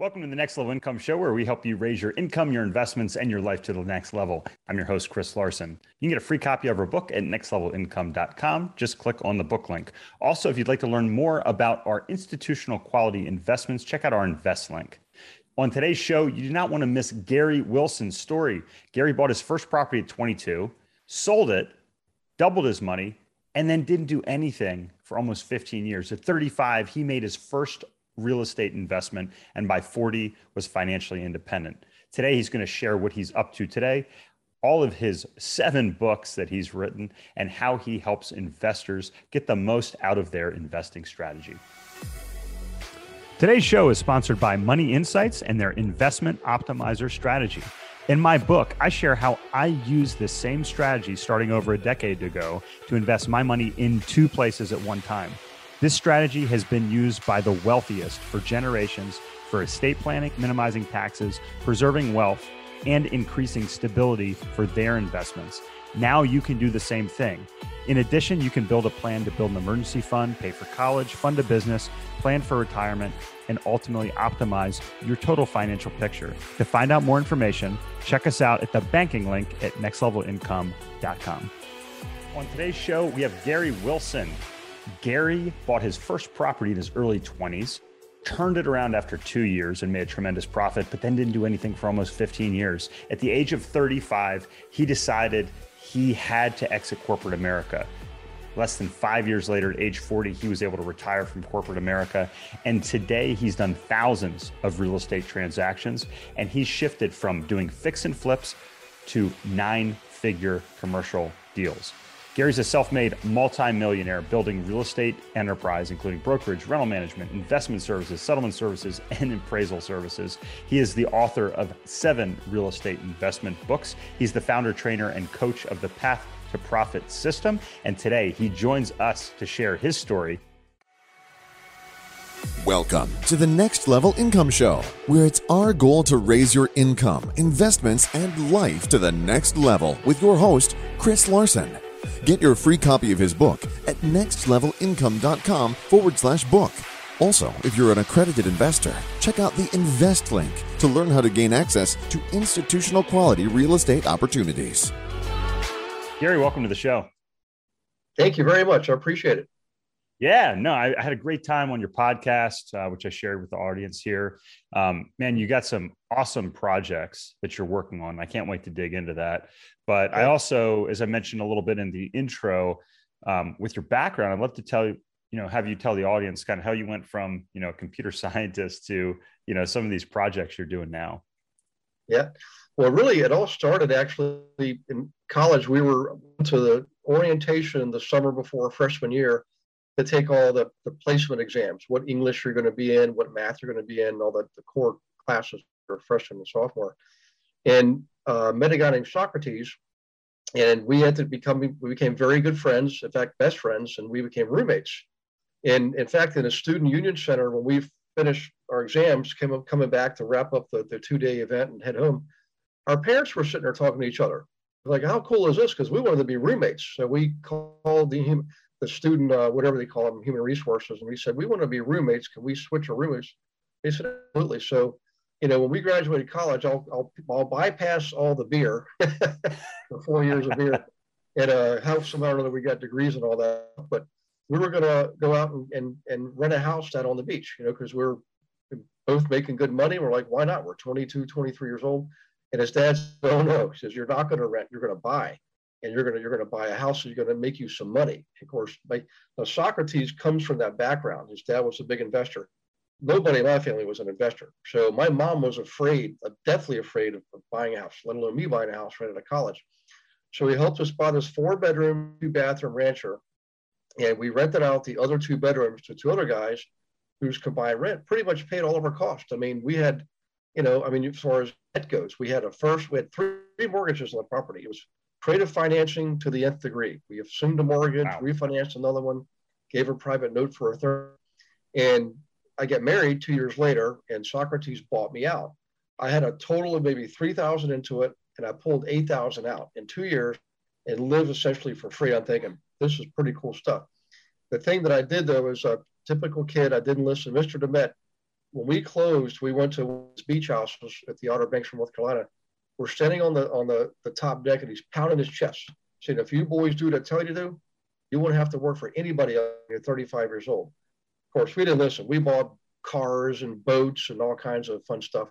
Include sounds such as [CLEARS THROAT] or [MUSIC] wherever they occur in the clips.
Welcome to the Next Level Income Show, where we help you raise your income, your investments, and your life to the next level. I'm your host, Chris Larson. You can get a free copy of our book at nextlevelincome.com. Just click on the book link. Also, if you'd like to learn more about our institutional quality investments, check out our invest link. On today's show, you do not want to miss Gary Wilson's story. Gary bought his first property at 22, sold it, doubled his money, and then didn't do anything for almost 15 years. At 35, he made his first real estate investment, and by 40 was financially independent. Today, he's going to share what he's up to today, all of his seven books that he's written, and how he helps investors get the most out of their investing strategy. Today's show is sponsored by Money Insights and their investment optimizer strategy. In my book, I share how I use this same strategy starting over a decade ago to invest my money in two places at one time this strategy has been used by the wealthiest for generations for estate planning, minimizing taxes, preserving wealth, and increasing stability for their investments. Now you can do the same thing. In addition, you can build a plan to build an emergency fund, pay for college, fund a business, plan for retirement, and ultimately optimize your total financial picture. To find out more information, check us out at the banking link at nextlevelincome.com. On today's show, we have Gary Wilson. Gary bought his first property in his early 20s, turned it around after two years and made a tremendous profit, but then didn't do anything for almost 15 years. At the age of 35, he decided he had to exit corporate America. Less than five years later, at age 40, he was able to retire from corporate America. And today, he's done thousands of real estate transactions. And he's shifted from doing fix and flips to nine figure commercial deals. Gary's a self made multimillionaire building real estate enterprise, including brokerage, rental management, investment services, settlement services, [LAUGHS] and appraisal services. He is the author of seven real estate investment books. He's the founder, trainer, and coach of the Path to Profit system. And today he joins us to share his story. Welcome to the Next Level Income Show, where it's our goal to raise your income, investments, and life to the next level with your host, Chris Larson. Get your free copy of his book at nextlevelincome.com forward slash book. Also, if you're an accredited investor, check out the Invest link to learn how to gain access to institutional quality real estate opportunities. Gary, welcome to the show. Thank you very much. I appreciate it. Yeah, no, I, I had a great time on your podcast, uh, which I shared with the audience here. Um, man, you got some awesome projects that you're working on. I can't wait to dig into that. But I also, as I mentioned a little bit in the intro, um, with your background, I'd love to tell you, you know, have you tell the audience kind of how you went from, you know, computer [LAUGHS] scientist to, you know, some of these projects you're doing now. Yeah. Well, really, it all started actually in college. We were to the orientation the summer before freshman year to take all the, the placement exams, what English you're going to be in, what math you're going to be in, all the, the core classes for freshman and sophomore. And uh, met a guy named Socrates, and we had to become we became very good friends, in fact, best friends, and we became roommates. And in fact, in a student union center, when we finished our exams, came up, coming back to wrap up the, the two day event and head home, our parents were sitting there talking to each other. Like, how cool is this? Because we wanted to be roommates. So we called the the student, uh, whatever they call them, human resources, and we said, we want to be roommates. Can we switch our roommates? They said, absolutely. So, you know, when we graduated college, I'll, I'll, I'll bypass all the beer, [LAUGHS] the four years of beer, and uh, help somehow that we got degrees and all that. But we were going to go out and, and, and rent a house down on the beach, you know, because we're both making good money. We're like, why not? We're 22, 23 years old. And his dad said, oh no, he says, you're not going to rent, you're going to buy and you're gonna you're gonna buy a house and you're gonna make you some money. Of course, like now Socrates comes from that background. His dad was a big investor. Nobody in my family was an investor. So my mom was afraid, uh, deathly afraid of, of buying a house, let alone me buying a house right out of college. So he helped us buy this four bedroom, two bathroom rancher. And we rented out the other two bedrooms to two other guys whose combined rent pretty much paid all of our costs. I mean, we had, you know, I mean, as far as debt goes, we had a first, we had three mortgages on the property. It was creative financing to the nth degree. We assumed a mortgage, wow. refinanced another one, gave a private note for a third. And I get married two years later, and Socrates bought me out. I had a total of maybe 3,000 into it, and I pulled 8,000 out in two years and lived essentially for free. I'm thinking, this is pretty cool stuff. The thing that I did though is a typical kid. I didn't listen. Mr. Demet when we closed, we went to beach houses at the Outer Banks from North Carolina. We're standing on the on the, the top deck and he's pounding his chest, saying, if you boys do what I tell you to do, you won't have to work for anybody else you're 35 years old. Of course, we didn't listen. We bought cars and boats and all kinds of fun stuff.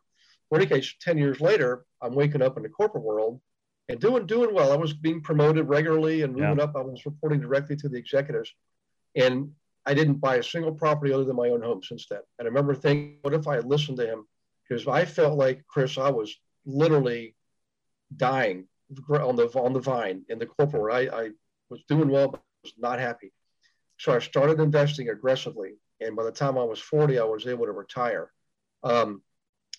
But in any case, 10 years later, I'm waking up in the corporate world and doing doing well. I was being promoted regularly and moving yeah. up. I was reporting directly to the executives. And I didn't buy a single property other than my own home since then. And I remember thinking, what if I had listened to him? Because I felt like Chris, I was literally dying on the on the vine in the corporate world. I, I was doing well, but was not happy. So I started investing aggressively. And by the time I was 40, I was able to retire. Um,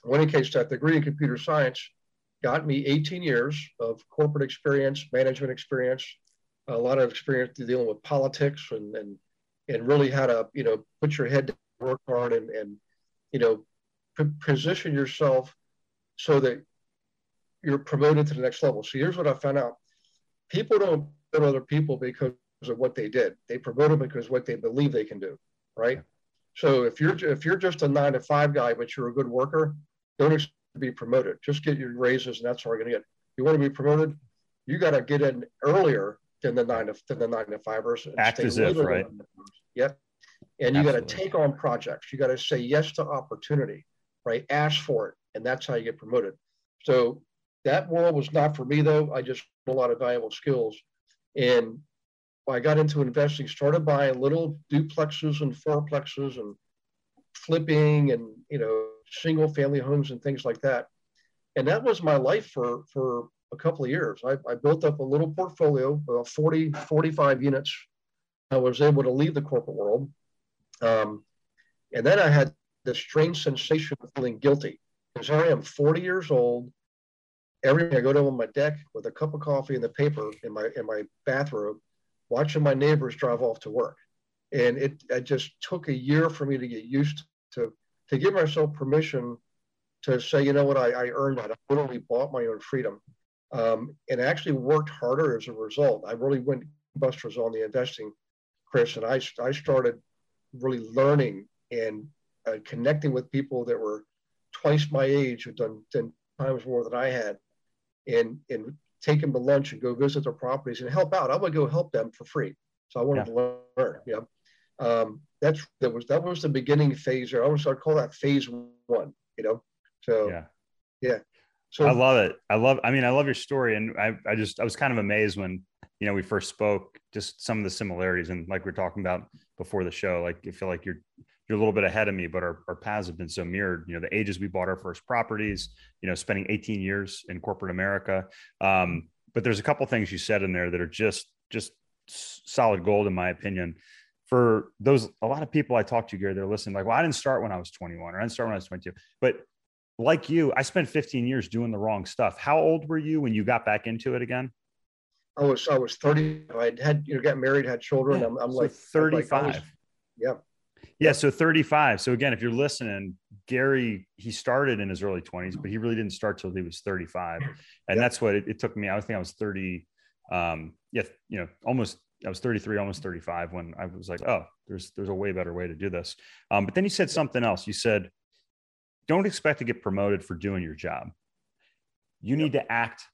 in any case, that degree in computer science got me 18 years of corporate experience, management experience, a lot of experience dealing with politics and, and, and really how to, you know, put your head to work hard and, and you know, p- position yourself so that you're promoted to the next level. So here's what I found out. People don't promote other people because of what they did. They promote them because what they believe they can do, right? So if you're if you're just a nine to five guy, but you're a good worker, don't expect to be promoted. Just get your raises, and that's all you're going to get. You want to be promoted, you got to get in earlier than the nine to than the nine to fivers. Act as if, right? Yep. And you got to take on projects. You got to say yes to opportunity, right? Ask for it, and that's how you get promoted. So that world was not for me though. I just a lot of valuable skills, and I got into investing, started buying little duplexes and fourplexes and flipping and you know single family homes and things like that. And that was my life for for a couple of years. I, I built up a little portfolio of 40, 45 units. I was able to leave the corporate world. Um, and then I had this strange sensation of feeling guilty because I am 40 years old. Every I go down on my deck with a cup of coffee and the paper in my in my bathrobe watching my neighbors drive off to work. And it, it just took a year for me to get used to, to give myself permission to say, you know what, I, I earned that. I literally bought my own freedom um, and actually worked harder as a result. I really went busters on the investing, Chris, and I, I started really learning and uh, connecting with people that were twice my age, who'd done 10 times more than I had, and, and take them to lunch and go visit their properties and help out. I would go help them for free. So I wanted yeah. to learn. Yeah. Um, that's that was that was the beginning phase or I was I call that phase one, you know. So yeah. Yeah. So I love it. I love I mean I love your story and I I just I was kind of amazed when you know we first spoke just some of the similarities and like we are talking about before the show like I feel like you're you're a little bit ahead of me, but our, our paths have been so mirrored. You know, the ages we bought our first properties, you know, spending 18 years in corporate America. Um, but there's a couple things you said in there that are just just solid gold in my opinion. For those, a lot of people I talk to, Gary, they're listening like, well, I didn't start when I was 21 or I didn't start when I was 22. But like you, I spent 15 years doing the wrong stuff. How old were you when you got back into it again? I was I was 30. I had you know got married, had children. Yeah. I'm, I'm so like 35. I'm like, was, yeah. Yeah, so 35. So again, if you're listening, Gary, he started in his early 20s, but he really didn't start till he was 35. And that's what it, it, took me. I think I was 30. Um, yeah, you know, almost I was 33, almost 35 when I was like, oh, there's there's a way better way to do this. Um, but then you said something else. You said, don't expect to get promoted for doing your job. You need to act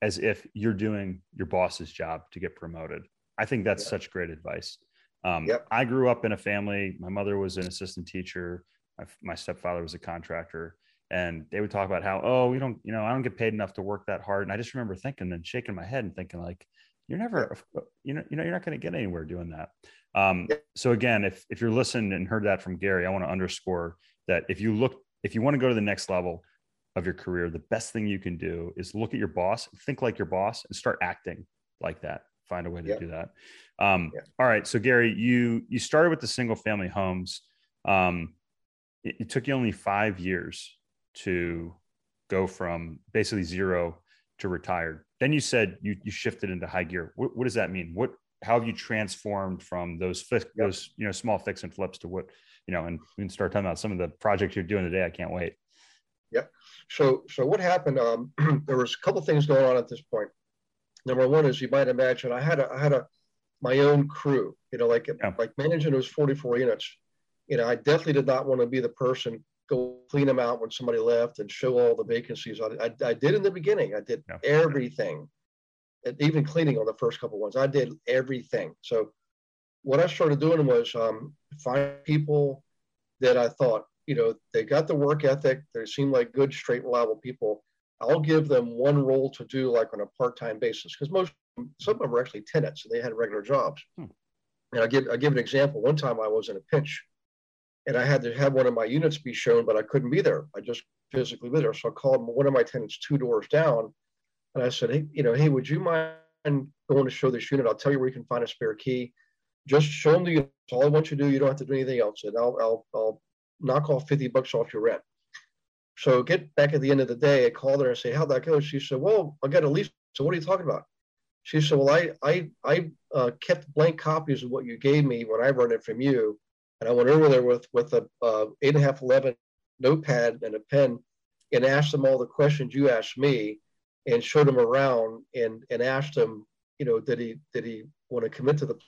as if you're doing your boss's job to get promoted. I think that's such great advice. Um, yep. I grew up in a family. My mother was an assistant teacher. My, my, stepfather was a contractor, and they would talk about how, oh, we don't, you know, I don't get paid enough to work that hard. And I just remember thinking and shaking my head and thinking like, you're never, you know, you know, you're not going to get anywhere doing that. Um, yep. So again, if if you're listening and heard that from Gary, I want to underscore that if you look, if you want to go to the next level of your career, the best thing you can do is look at your boss, think like your boss, and start acting like that find a way to yeah. do that. Um, yeah. All right. So Gary, you, you started with the single family homes. Um, it, it, took you only five years to go from basically zero to retired. Then you said you, you shifted into high gear. What, what does that mean? What, how have you transformed from those, fix, yeah. those, you know, small fix and flips to what, you know, and we can start talking about some of the projects you're doing today. I can't wait. Yeah. So, so what happened? Um, [CLEARS THROAT] there was a couple things going on at this point. Number one is you might imagine I had a, I had a my own crew. You know, like yeah. like managing those 44 units. You know, I definitely did not want to be the person go clean them out when somebody left and show all the vacancies. I, I, I did in the beginning. I did yeah. everything, even cleaning on the first couple ones. I did everything. So what I started doing was um, find people that I thought, you know, they got the work ethic. They seem like good, straight, reliable people. I'll give them one role to do like on a part-time basis because most some of them were actually tenants and they had regular jobs. Hmm. And I give I give an example. One time I was in a pinch and I had to have one of my units be shown, but I couldn't be there. I just physically be there. So I called one of my tenants two doors down, and I said, "Hey, you know, hey, would you mind going to show this unit? I'll tell you where you can find a spare key. Just show them the unit. That's all I want you to do. You don't have to do anything else, and I'll I'll, I'll knock off fifty bucks off your rent." So get back at the end of the day, I called her and say, "How'd that go?" She said, "Well, I got a lease." So what are you talking about? She said, "Well, I I I uh, kept blank copies of what you gave me when I run it from you." And I went over there with with a uh, eight and a half eleven notepad and a pen, and asked them all the questions you asked me, and showed them around and and asked him, you know, did he did he want to commit to the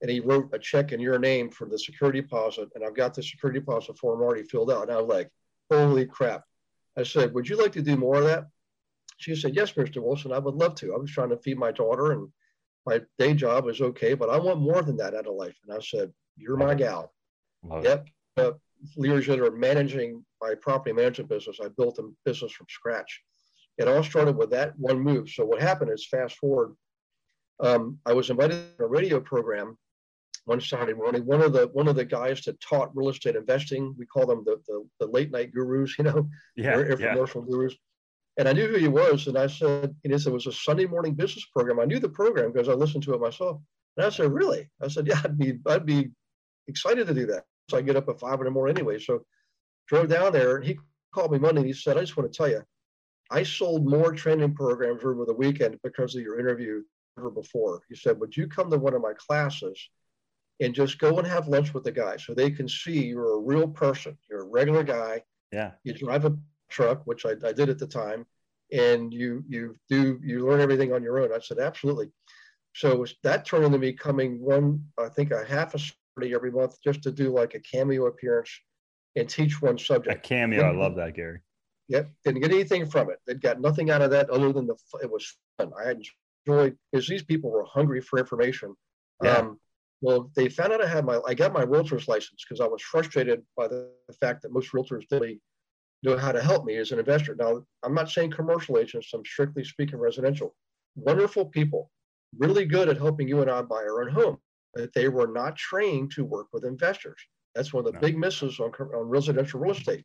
and he wrote a check in your name for the security deposit, and I've got the security deposit form already filled out. And I was like, holy crap. I said, would you like to do more of that? She said, yes, Mr. Wilson, I would love to. I was trying to feed my daughter and my day job is okay, but I want more than that out of life. And I said, you're my gal. Love yep. Uh, leadership or managing my property management business, I built a business from scratch. It all started with that one move. So what happened is, fast forward, um, I was invited to a radio program one Saturday morning. One of the one of the guys that taught real estate investing, we call them the the, the late night gurus, [LAUGHS] you know, yeah, infomercial yeah. gurus. And I knew who he was, and I said, and it was a Sunday morning business program. I knew the program because I listened to it myself. And I said, really? I said, yeah, I'd be I'd be excited to do that. So I get up at five in the morning anyway. So drove down there. And he called me Monday and he said, I just want to tell you, I sold more training programs over the weekend because of your interview ever before. He said, Would you come to one of my classes and just go and have lunch with the guy so they can see you're a real person. You're a regular guy. Yeah. You drive a truck, which I, I did at the time, and you you do you learn everything on your own. I said, absolutely. So that turned into me coming one, I think a half a Saturday every month just to do like a cameo appearance and teach one subject. A cameo, I love that, Gary. Yep, didn't get anything from it. They got nothing out of that other than the it was fun. I enjoyed because these people were hungry for information. Yeah. Um, well, they found out I had my I got my realtor's license because I was frustrated by the, the fact that most realtors didn't know how to help me as an investor. Now, I'm not saying commercial agents. I'm strictly speaking residential. Wonderful people, really good at helping you and I buy our own home that they were not trained to work with investors. That's one of the no. big misses on, on residential real mm-hmm. estate,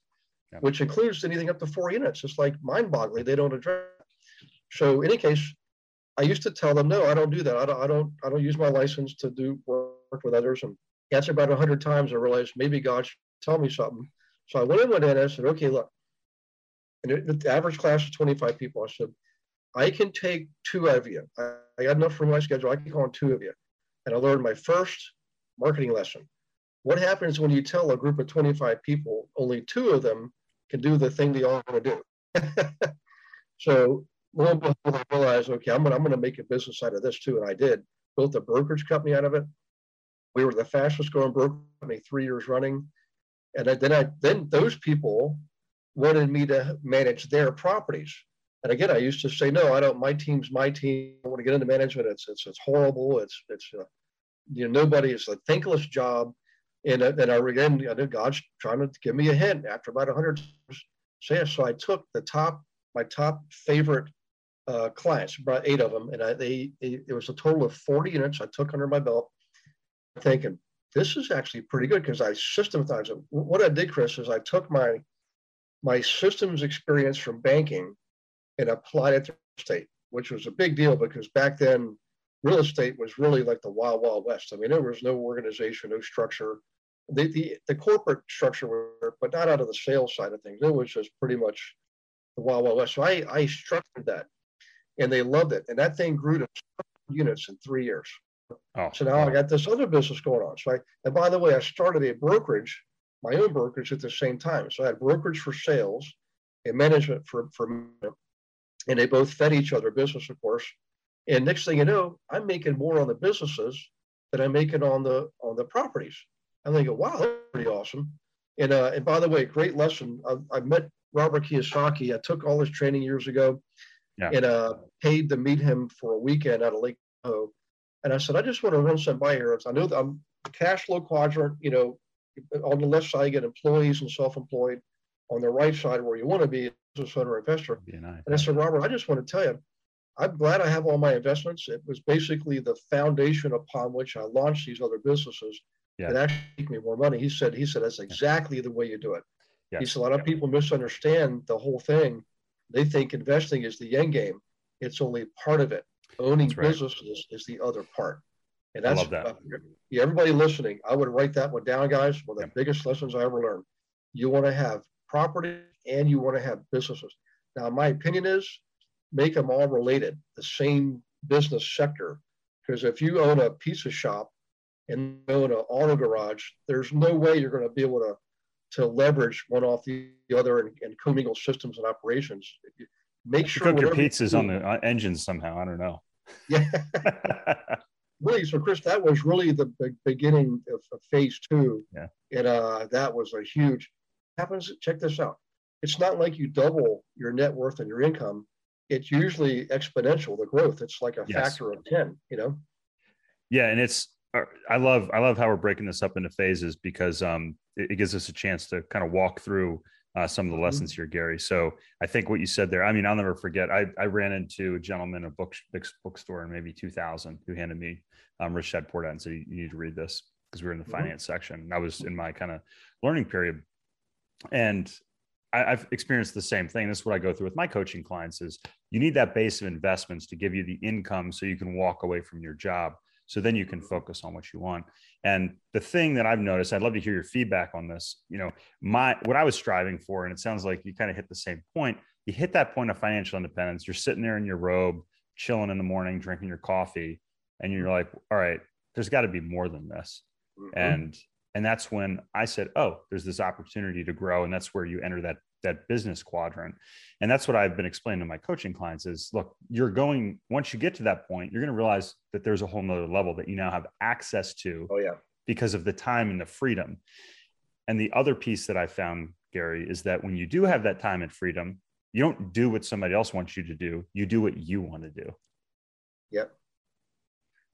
yeah. which includes anything up to four units. It's like mind boggling. They don't address. So, in any case, I used to tell them, no, I don't do that. I don't, I don't, I don't use my license to do work with others. And answered about a hundred times I realized maybe God should tell me something. So I went in one day and I said, okay, look, and the average class is 25 people. I said, I can take two of you. I, I got enough for my schedule. I can call on two of you and I learned my first marketing lesson. What happens when you tell a group of 25 people only two of them can do the thing they all want to do? [LAUGHS] so lo and behold, I realized, okay, I'm gonna, I'm gonna make a business out of this too, and I did. Built a brokerage company out of it. We were the fastest growing brokerage company three years running, and then I then those people wanted me to manage their properties. And again, I used to say, no, I don't. My team's my team. I want to get into management. It's it's, it's horrible. It's it's uh, you know nobody. It's a thankless job. And uh, and I again, I know God's trying to give me a hint after about hundred says. So I took the top my top favorite uh, clients, about eight of them, and I, they, they it was a total of forty units I took under my belt. Thinking this is actually pretty good because I systematized it. What I did, Chris, is I took my my systems experience from banking and applied it to real estate, which was a big deal because back then real estate was really like the wild, wild west. I mean, there was no organization, no structure. The, the, the corporate structure, were, but not out of the sales side of things. It was just pretty much the wild, wild west. So I, I structured that and they loved it. And that thing grew to units in three years. Oh, so now wow. I got this other business going on. So I, and by the way, I started a brokerage, my own brokerage at the same time. So I had brokerage for sales and management for, for and they both fed each other business, of course. And next thing you know, I'm making more on the businesses than I'm making on the on the properties. And they go, wow, that's pretty awesome. And uh, and by the way, great lesson. I, I met Robert Kiyosaki. I took all his training years ago, yeah. and uh, paid to meet him for a weekend at a Lake Tahoe. And I said, I just want to run some by here. I know that I'm the cash flow quadrant. You know, on the left side, you get employees and self-employed. On the right side, where you want to be, business owner investor. Nice. And I said, Robert, I just want to tell you, I'm glad I have all my investments. It was basically the foundation upon which I launched these other businesses yeah. that actually make me more money. He said, he said, that's exactly the way you do it. Yes. He said, a lot of people misunderstand the whole thing. They think investing is the end game. It's only part of it. Owning right. businesses is the other part. And that's that. uh, yeah, everybody listening. I would write that one down, guys. One of the biggest lessons I ever learned. You want to have property and you want to have businesses. Now, my opinion is make them all related, the same business sector. Because if you own a pizza shop and own an auto garage, there's no way you're going to be able to to leverage one off the other and, and commingle systems and operations. Make sure you cook your pizzas on the uh, engines somehow. I don't know. Yeah. [LAUGHS] really, so Chris, that was really the beginning of, of phase two. Yeah. And uh, that was a huge happens. Check this out. It's not like you double your net worth and your income. It's usually exponential, the growth. It's like a yes. factor of 10, you know? Yeah. And it's, uh, I love, I love how we're breaking this up into phases because um, it, it gives us a chance to kind of walk through uh, some of the mm-hmm. lessons here, Gary. So I think what you said there, I mean, I'll never forget. I, I ran into a gentleman in a book, bookstore in maybe 2000 who handed me um, Rich Dad Poor Dad and said, you, need to read this because we were in the mm-hmm. finance section. And I was in my kind of learning period. And I, I've experienced the same thing. This is what I go through with my coaching clients is you need that base of investments to give you the income so you can walk away from your job. So then you can focus on what you want. And the thing that I've noticed, I'd love to hear your feedback on this. You know, my what I was striving for, and it sounds like you kind of hit the same point. You hit that point of financial independence. You're sitting there in your robe, chilling in the morning, drinking your coffee, and you're like, all right, there's got to be more than this. Mm-hmm. And and that's when I said, oh, there's this opportunity to grow, and that's where you enter that that business quadrant. And that's what i've been explaining to my coaching clients is look you're going once you get to that point you're going to realize that there's a whole nother level that you now have access to oh yeah. because of the time and the freedom. And the other piece that i found gary is that when you do have that time and freedom you don't do what somebody else wants you to do. You do what you want to do. Yep.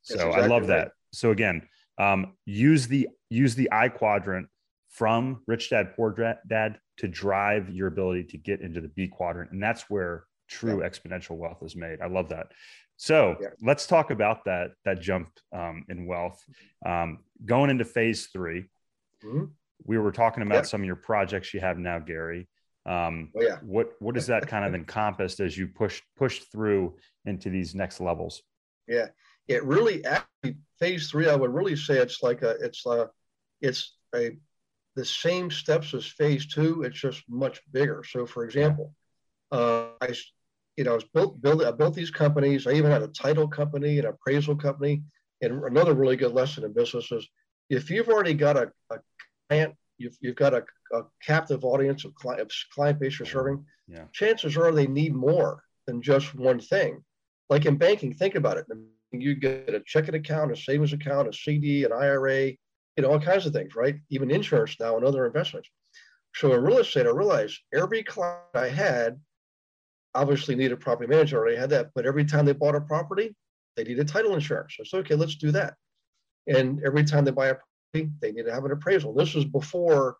So exactly i love right. that so again um, use the use the i quadrant from rich dad poor dad to drive your ability to get into the b quadrant and that's where true yeah. exponential wealth is made i love that so yeah. let's talk about that that jump um, in wealth um, going into phase 3 mm-hmm. we were talking about yeah. some of your projects you have now gary um, oh, yeah. what what does that kind of [LAUGHS] encompass as you push push through into these next levels yeah it really actually phase three i would really say it's like a it's a it's a the same steps as phase two. It's just much bigger. So, for example, uh, I, you know, I was built, build, I built these companies. I even had a title company, an appraisal company. And another really good lesson in business is if you've already got a, a client, you've, you've got a, a captive audience of client, client base you're serving, yeah. chances are they need more than just one thing. Like in banking, think about it. You get a checking account, a savings account, a CD, an IRA, you know, all kinds of things, right? Even insurance now and other investments. So in real estate, I realized every client I had obviously needed a property manager. I already had that, but every time they bought a property, they needed title insurance. So I said, okay, let's do that. And every time they buy a property, they need to have an appraisal. This was before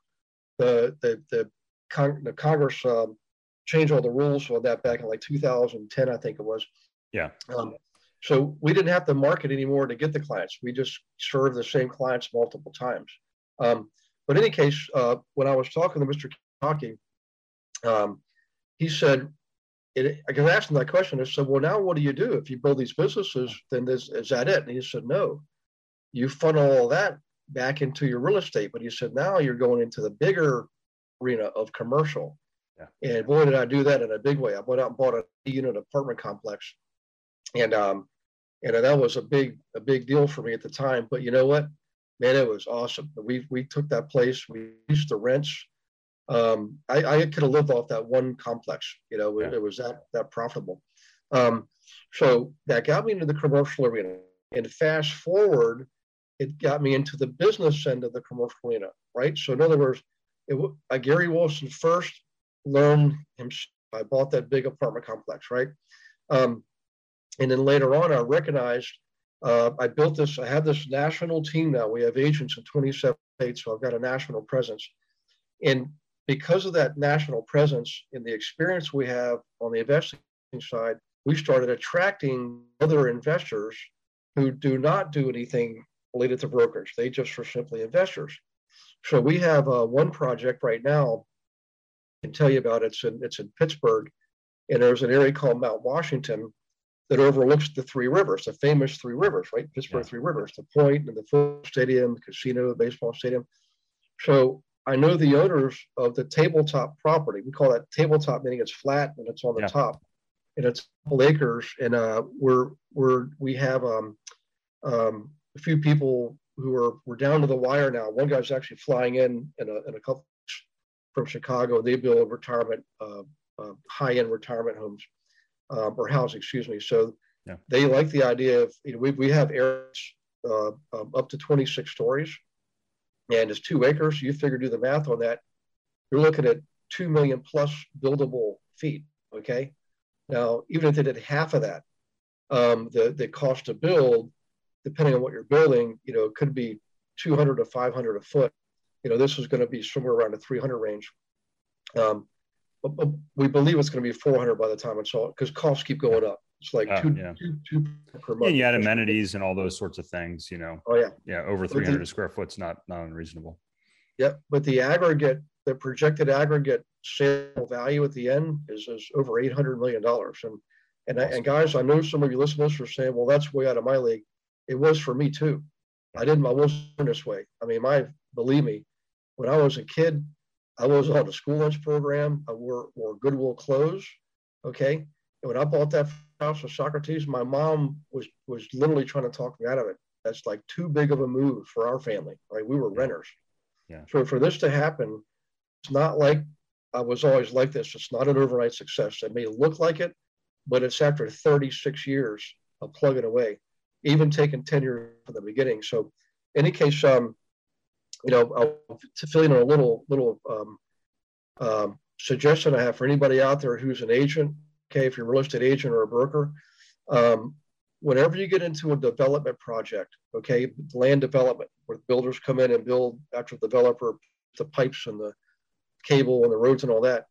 the the the, Cong- the Congress um, changed all the rules for that back in like 2010, I think it was. Yeah. Um, so we didn't have to market anymore to get the clients. We just served the same clients multiple times. Um, but in any case, uh, when I was talking to Mr. Kiyosaki, um, he said, it, I could ask him that question. I said, well, now what do you do? If you build these businesses, then this, is that it? And he said, no, you funnel all that back into your real estate. But he said, now you're going into the bigger arena of commercial. Yeah. And boy, did I do that in a big way. I went out and bought a unit apartment complex. And um, and that was a big a big deal for me at the time. But you know what, man, it was awesome. We we took that place. We used the rents. Um, I, I could have lived off that one complex. You know, yeah. it, it, was that that profitable. Um, so that got me into the commercial arena. And fast forward, it got me into the business end of the commercial arena, right? So in other words, it, uh, Gary Wilson first learned him. I bought that big apartment complex, right? Um, and then later on, I recognized uh, I built this. I have this national team now. We have agents in 27 states, so I've got a national presence. And because of that national presence and the experience we have on the investing side, we started attracting other investors who do not do anything related to brokers. They just are simply investors. So we have uh, one project right now. I can tell you about it. It's in, it's in Pittsburgh, and there's an area called Mount Washington that overlooks the three rivers, the famous three rivers, right? Pittsburgh yeah. Three Rivers, the Point and the football stadium, the casino, the baseball stadium. So I know the owners of the tabletop property. We call that tabletop, meaning it's flat and it's on the yeah. top, and it's acres. And uh, we're we're we have um, um, a few people who are we're down to the wire now. One guy's actually flying in in a, in a couple from Chicago. They build retirement, uh, uh, high end retirement homes um, or housing, excuse me. So yeah. they like the idea of you know we we have areas uh, um, up to 26 stories and it's two acres. You figure do the math on that. You're looking at two million plus buildable feet. Okay. Now, even if they did half of that, um, the the cost to build, depending on what you're building, you know, it could be 200 to 500 a foot. You know, this is going to be somewhere around the 300 range. Um, we believe it's going to be 400 by the time it's all because costs keep going up. It's like two, yeah. two, two per month. And you add amenities and all those sorts of things, you know. Oh yeah. Yeah, over 300 the, square foot's not not unreasonable. Yep, but the aggregate, the projected aggregate sale value at the end is, is over 800 million dollars. And and awesome. and guys, I know some of you listeners are saying, well, that's way out of my league. It was for me too. I didn't. I wasn't this way. I mean, my believe me, when I was a kid, I was on a school lunch program. I wore, wore Goodwill clothes. Okay, and when I bought that house of Socrates, my mom was was literally trying to talk me out of it. That's like too big of a move for our family. Right? We were renters. Yeah. So for this to happen, it's not like I was always like this. It's not an overnight success. It may look like it, but it's after 36 years of plugging away, even taking 10 years from the beginning. So, in any case, um, you know, I'll, to fill in a little little um, um, suggestion I have for anybody out there who's an agent okay, if you're a real estate agent or a broker, um, whenever you get into a development project, okay, land development, where the builders come in and build after the developer, the pipes and the cable and the roads and all that,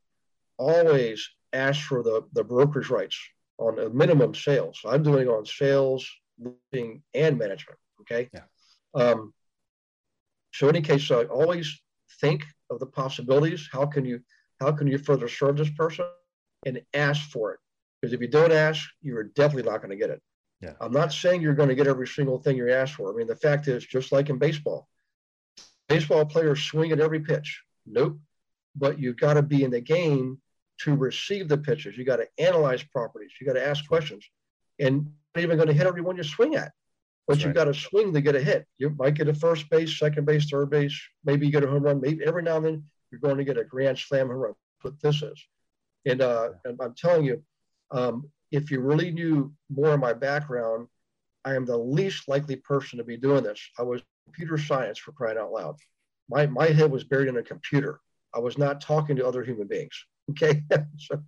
always ask for the, the broker's rights on a minimum sales. So I'm doing on sales, living, and management, okay? Yeah. Um, so in any case, uh, always think of the possibilities. How can you how can you further serve this person? and ask for it. Because if you don't ask, you're definitely not going to get it. Yeah. I'm not saying you're going to get every single thing you ask for. I mean, the fact is, just like in baseball, baseball players swing at every pitch. Nope. But you've got to be in the game to receive the pitches. You got to analyze properties. You got to ask questions. And not even going to hit every one you swing at. But you've got to swing to get a hit. You might get a first base, second base, third base. Maybe you get a home run. Maybe every now and then you're going to get a grand slam home run. That's what this is. And, uh, and I'm telling you, um, if you really knew more of my background, I am the least likely person to be doing this. I was computer science for crying out loud. My, my head was buried in a computer. I was not talking to other human beings. [LAUGHS] Okay. so,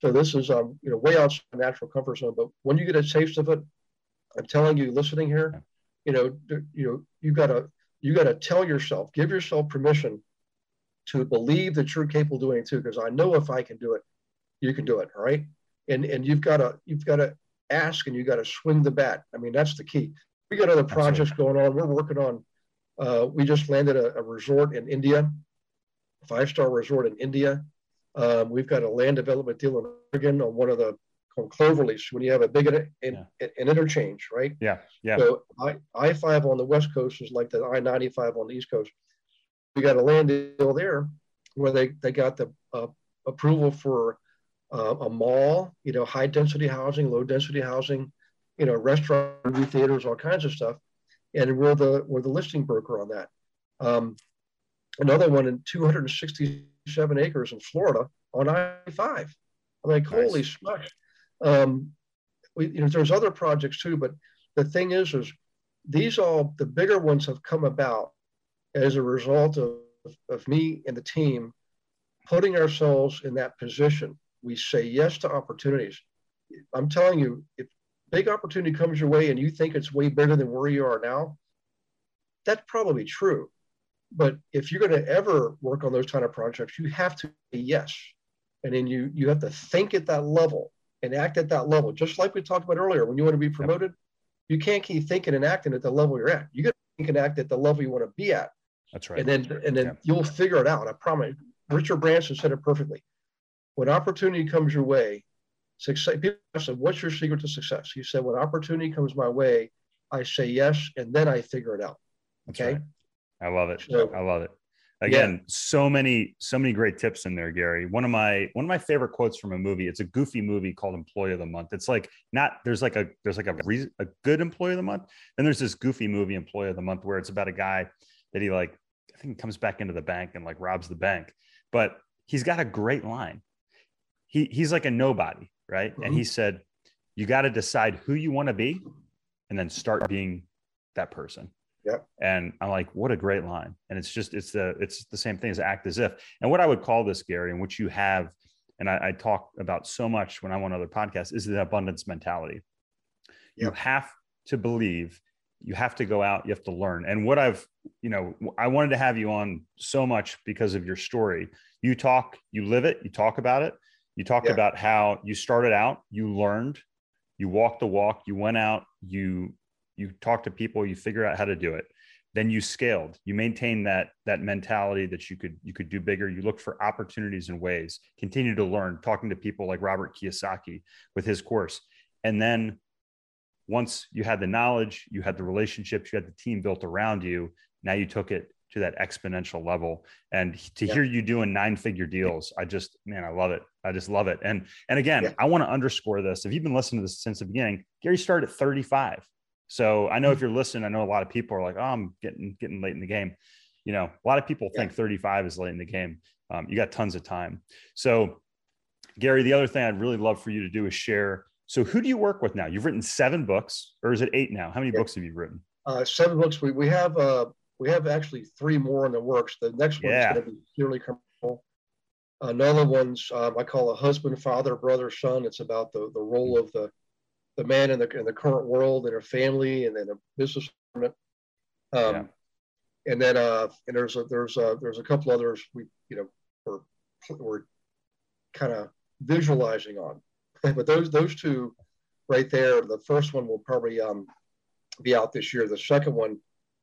so this is, um, you know, way outside natural comfort zone. But when you get a taste of it, I'm telling you, listening here, you know, you know, you gotta, you gotta tell yourself, give yourself permission to believe that you're capable of doing it too, because I know if I can do it, you can do it. All right. And and you've got to you've got to ask and you got to swing the bat. I mean, that's the key. We got other projects Absolutely. going on. We're working on. Uh, we just landed a, a resort in India, five star resort in India. Um, we've got a land development deal in Oregon on one of the called Cloverleaf when you have a big in, in, yeah. an interchange, right? Yeah, yeah. So I I five on the west coast is like the I ninety five on the east coast we got a land deal there where they, they got the uh, approval for uh, a mall, you know, high density housing, low density housing, you know, restaurant, movie theaters, all kinds of stuff. And we're the, we're the listing broker on that. Um, another one in 267 acres in Florida on I-5. I'm like, holy nice. smokes. Um, we, you know, there's other projects too, but the thing is, is these all, the bigger ones have come about as a result of of, me and the team putting ourselves in that position. We say yes to opportunities. I'm telling you, if big opportunity comes your way and you think it's way bigger than where you are now, that's probably true. But if you're going to ever work on those kind of projects, you have to say yes. And then you you have to think at that level and act at that level. Just like we talked about earlier, when you want to be promoted, you can't keep thinking and acting at the level you're at. You got to think and act at the level you want to be at. That's right. And then and then yeah. you'll figure it out. I promise. Richard Branson said it perfectly. When opportunity comes your way, success. People said, "What's your secret to success?" He said, "When opportunity comes my way, I say yes, and then I figure it out." Okay. Right. I love it. So, I love it. Again, yeah. so many, so many great tips in there, Gary. One of my one of my favorite quotes from a movie. It's a goofy movie called Employee of the Month. It's like not there's like a there's like a reason, a good Employee of the Month. Then there's this goofy movie Employee of the Month where it's about a guy that he like I think comes back into the bank and like robs the bank, but he's got a great line. He he's like a nobody, right? Mm-hmm. And he said, "You got to decide who you want to be, and then start being that person." Yep. And I'm like, what a great line. And it's just, it's the, it's the same thing as act as if. And what I would call this, Gary, and which you have, and I, I talk about so much when I'm on other podcasts, is the abundance mentality. Yep. You have to believe, you have to go out, you have to learn. And what I've, you know, I wanted to have you on so much because of your story. You talk, you live it, you talk about it. You talk about how you started out, you learned, you walked the walk, you went out, you you talk to people you figure out how to do it then you scaled. You maintain that that mentality that you could you could do bigger. You look for opportunities and ways. Continue to learn talking to people like robert kiyosaki with his course. And then once you had the knowledge you had the relationships you had the team built around you now you took it to that exponential level. And to yeah. hear you doing nine figure deals i just man i love it. I just love it. And and again yeah. i want to underscore this. If you've been listening to this since the beginning gary started at 35 so I know if mm-hmm. you're listening, I know a lot of people are like, "Oh, I'm getting getting late in the game." You know, a lot of people think 35 is late in the game. Um, you got tons of time. So, Gary, the other thing I'd really love for you to do is share. So, who do you work with now? You've written seven books, or is it eight now? How many yeah. books have you written? Uh, seven books. We we have uh, we have actually three more in the works. The next one yeah. is going to be purely commercial. Another one's um, I call a husband, father, brother, son. It's about the the role of the the man in the in the current world and her family and then a business. Um, yeah. And then uh, and there's a there's a there's a couple others we you know we're we're kind of visualizing on, [LAUGHS] but those those two right there. The first one will probably um, be out this year. The second one,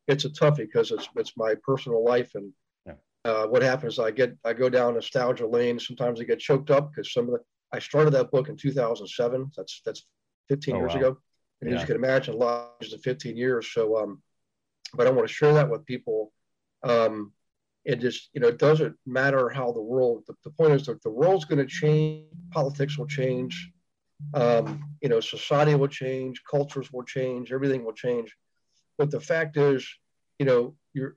it's a toughie because it's it's my personal life and yeah. uh, what happens. I get I go down nostalgia lane. Sometimes I get choked up because some of the I started that book in 2007. That's that's 15 oh, years wow. ago. And yeah. as you can imagine, a lot in 15 years. So, um, but I want to share that with people. Um, it just, you know, it doesn't matter how the world, the, the point is that the world's going to change, politics will change, um, you know, society will change, cultures will change, everything will change. But the fact is, you know, you're,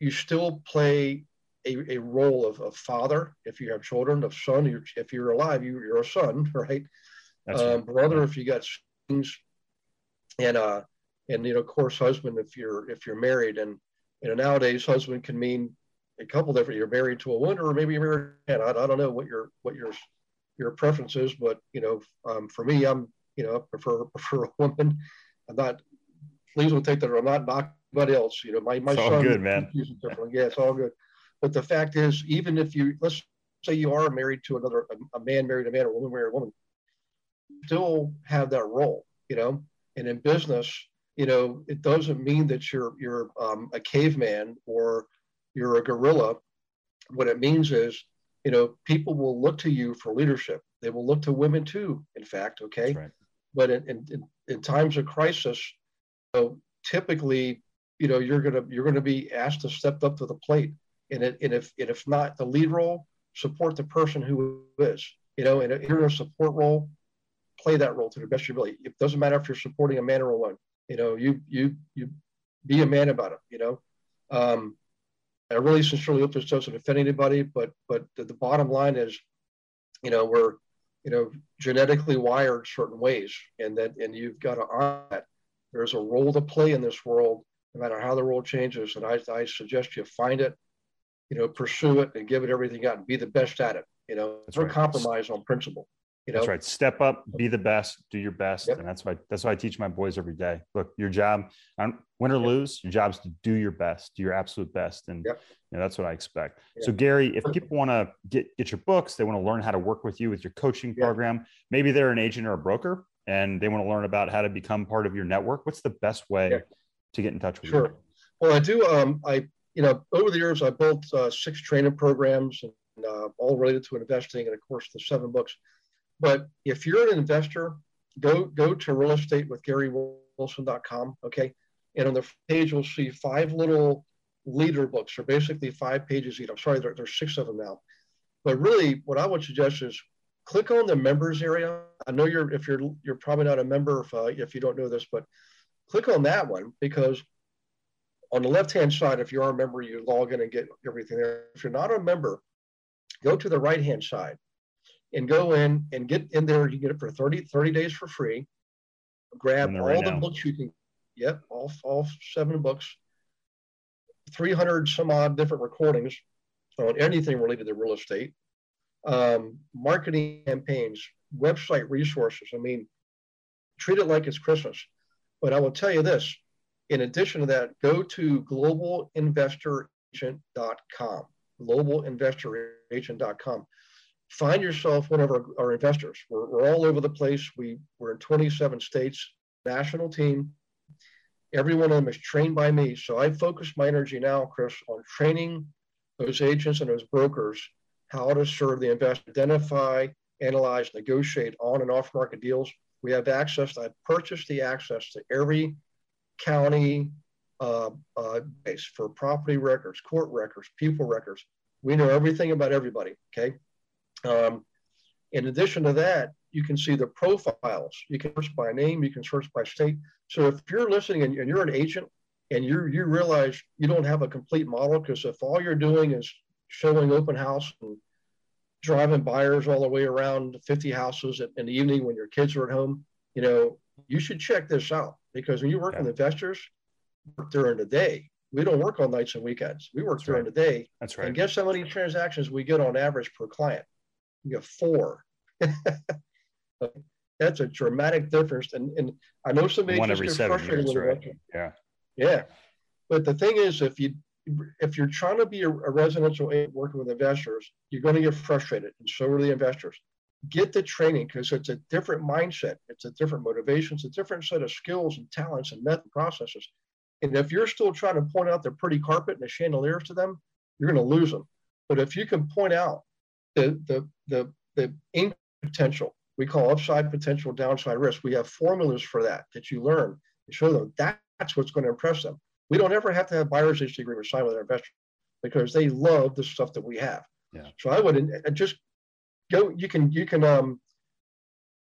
you still play a, a role of, of father if you have children, of son, you're, if you're alive, you, you're a son, [LAUGHS] right? Um, brother if you got siblings, and uh, and you know, of course, husband if you're if you're married, and you know, nowadays husband can mean a couple different. You're married to a woman, or maybe you're married. And I, I don't know what your what your your preference is, but you know, um, for me, I'm you know prefer [LAUGHS] prefer a woman. I'm not. Please don't take that. I'm not knocking anybody else. You know, my my it's son. All good, man. Yeah, it's all good. But the fact is, even if you let's say you are married to another a, a man married a man or a woman married a woman, still have that role, you know. And in business, you know, it doesn't mean that you're you're um, a caveman or you're a gorilla. What it means is, you know, people will look to you for leadership. They will look to women too. In fact, okay. Right. But in, in, in times of crisis, you know, typically, you know, you're gonna you're gonna be asked to step up to the plate. And, it, and if and if not the lead role, support the person who is. You know, and if you're in a support role, play that role to the best of your ability. It doesn't matter if you're supporting a man or a woman. You know, you you you be a man about it. You know, um, I really sincerely hope this doesn't offend anybody, but but the, the bottom line is, you know, we're you know genetically wired certain ways, and that and you've got to honor that. There's a role to play in this world, no matter how the world changes, and I I suggest you find it you know, pursue it and give it everything out and be the best at it. You know, That's never right. compromise on principle. You know, That's right. Step up, be the best, do your best, Yep. and that's why that's why I teach my boys every day. Look, your job, um, win or Yep. lose, your job is to do your best, do your absolute best, and Yep. you know, that's what I expect. So, Gary, if people want to get get your books, they want to learn how to work with you with your coaching program. Maybe they're an agent or a broker, and they want to learn about how to become part of your network. What's the best way to get in touch with Sure. you? Well, I do. Um, I, you know, over the years, I built uh, six training programs and uh, all related to investing, and of course, the seven books. But if you're an investor, go go to real estate with. Okay, and on the page you'll see five little leader books. They're basically five pages each. I'm sorry, there, there's six of them now. But really, what I would suggest is click on the members area. I know you're if you're you're probably not a member if uh, if you don't know this, but click on that one because on the left hand side, if you are a member, you log in and get everything there. If you're not a member, go to the right hand side and go in and get in there. You get it for 30, 30 days for free. Grab all right the now. books you can. Yep, all, all seven books. 300 some odd different recordings on anything related to real estate, um, marketing campaigns, website resources. I mean, treat it like it's Christmas. But I will tell you this in addition to that, go to globalinvestoragent.com. Globalinvestoragent.com. Find yourself one of our, our investors. We're, we're all over the place. We, we're in 27 states, national team. Every one of them is trained by me. So I focus my energy now, Chris, on training those agents and those brokers how to serve the investor, identify, analyze, negotiate on and off market deals. We have access. I purchased the access to every county uh, uh, base for property records, court records, people records. We know everything about everybody. Okay. Um, in addition to that, you can see the profiles. You can search by name. You can search by state. So if you're listening and, and you're an agent and you you realize you don't have a complete model because if all you're doing is showing open house and driving buyers all the way around 50 houses in the evening when your kids are at home, you know, you should check this out because when you work Yeah. with investors, work during the day. We don't work on nights and weekends. We work That's during right. the day. That's right. And guess how many transactions we get on average per client? We get four. [LAUGHS] That's a dramatic difference. And, and I know some One get frustrated years, with right? it. Yeah. Yeah. But the thing is, if you if you're trying to be a, a residential agent working with investors, you're going to get frustrated, and so are the investors. Get the training because it's a different mindset, it's a different motivation, it's a different set of skills and talents and method processes. And if you're still trying to point out the pretty carpet and the chandeliers to them, you're going to lose them. But if you can point out the the the the ink potential, we call upside potential, downside risk. We have formulas for that that you learn and show them. That's what's going to impress them. We don't ever have to have buyer's agent agreement signed with our investor because they love the stuff that we have. Yeah. So I would uh, just go. You can you can um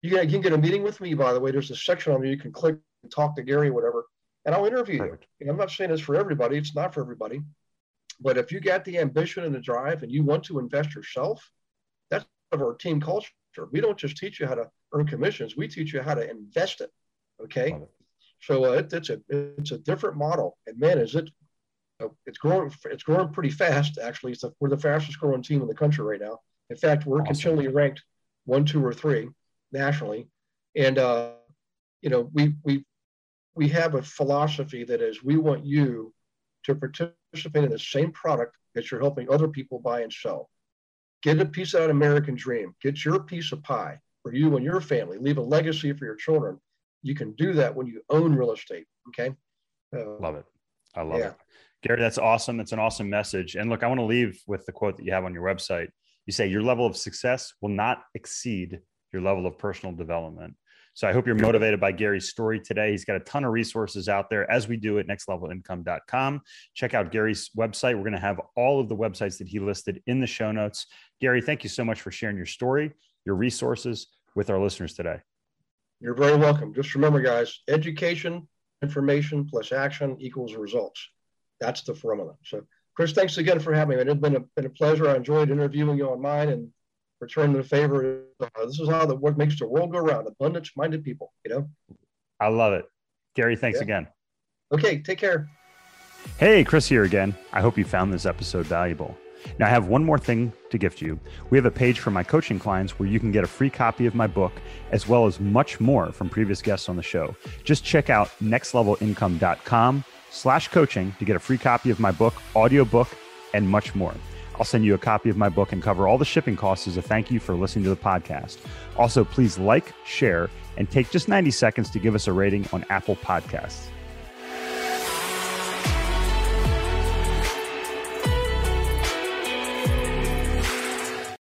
you can, you can get a meeting with me. By the way, there's a section on there you can click and talk to Gary, whatever, and I'll interview Perfect. you. And I'm not saying it's for everybody. It's not for everybody. But if you got the ambition and the drive, and you want to invest yourself, that's of our team culture. We don't just teach you how to earn commissions. We teach you how to invest it. Okay. It. So uh, it, it's a it's a different model, and man, is it uh, it's growing it's growing pretty fast. Actually, it's the, we're the fastest growing team in the country right now. In fact, we're Awesome. continually ranked one, two, or three nationally, and uh, you know we we we have a philosophy that is we want you to participate in the same product that you're helping other people buy and sell. Get a piece of that American dream. Get your piece of pie for you and your family. Leave a legacy for your children you can do that when you own real estate. Okay. Uh, Love it. I love Yeah. it. Gary, that's awesome. That's an awesome message. And look, I want to leave with the quote that you have on your website. You say your level of success will not exceed your level of personal development. So I hope you're motivated by Gary's story today. He's got a ton of resources out there as we do at nextlevelincome.com. Check out Gary's website. We're going to have all of the websites that he listed in the show notes. Gary, thank you so much for sharing your story, your resources with our listeners today. You're very welcome. Just remember, guys, education, information plus action equals results. That's the formula. So, Chris, thanks again for having me. It's been a, been a pleasure. I enjoyed interviewing you on mine and returning the favor. Uh, this is how the what makes the world go round. Abundance minded people, you know? I love it. Gary, thanks Yeah. again. Okay, take care. Hey, Chris here again. I hope you found this episode valuable. Now, I have one more thing to gift you. We have a page for my coaching clients where you can get a free copy of my book, as well as much more from previous guests on the show. Just check out nextlevelincome.com slash coaching to get a free copy of my book, audiobook, and much more. I'll send you a copy of my book and cover all the shipping costs as a thank you for listening to the podcast. Also, please like, share, and take just 90 seconds to give us a rating on Apple Podcasts.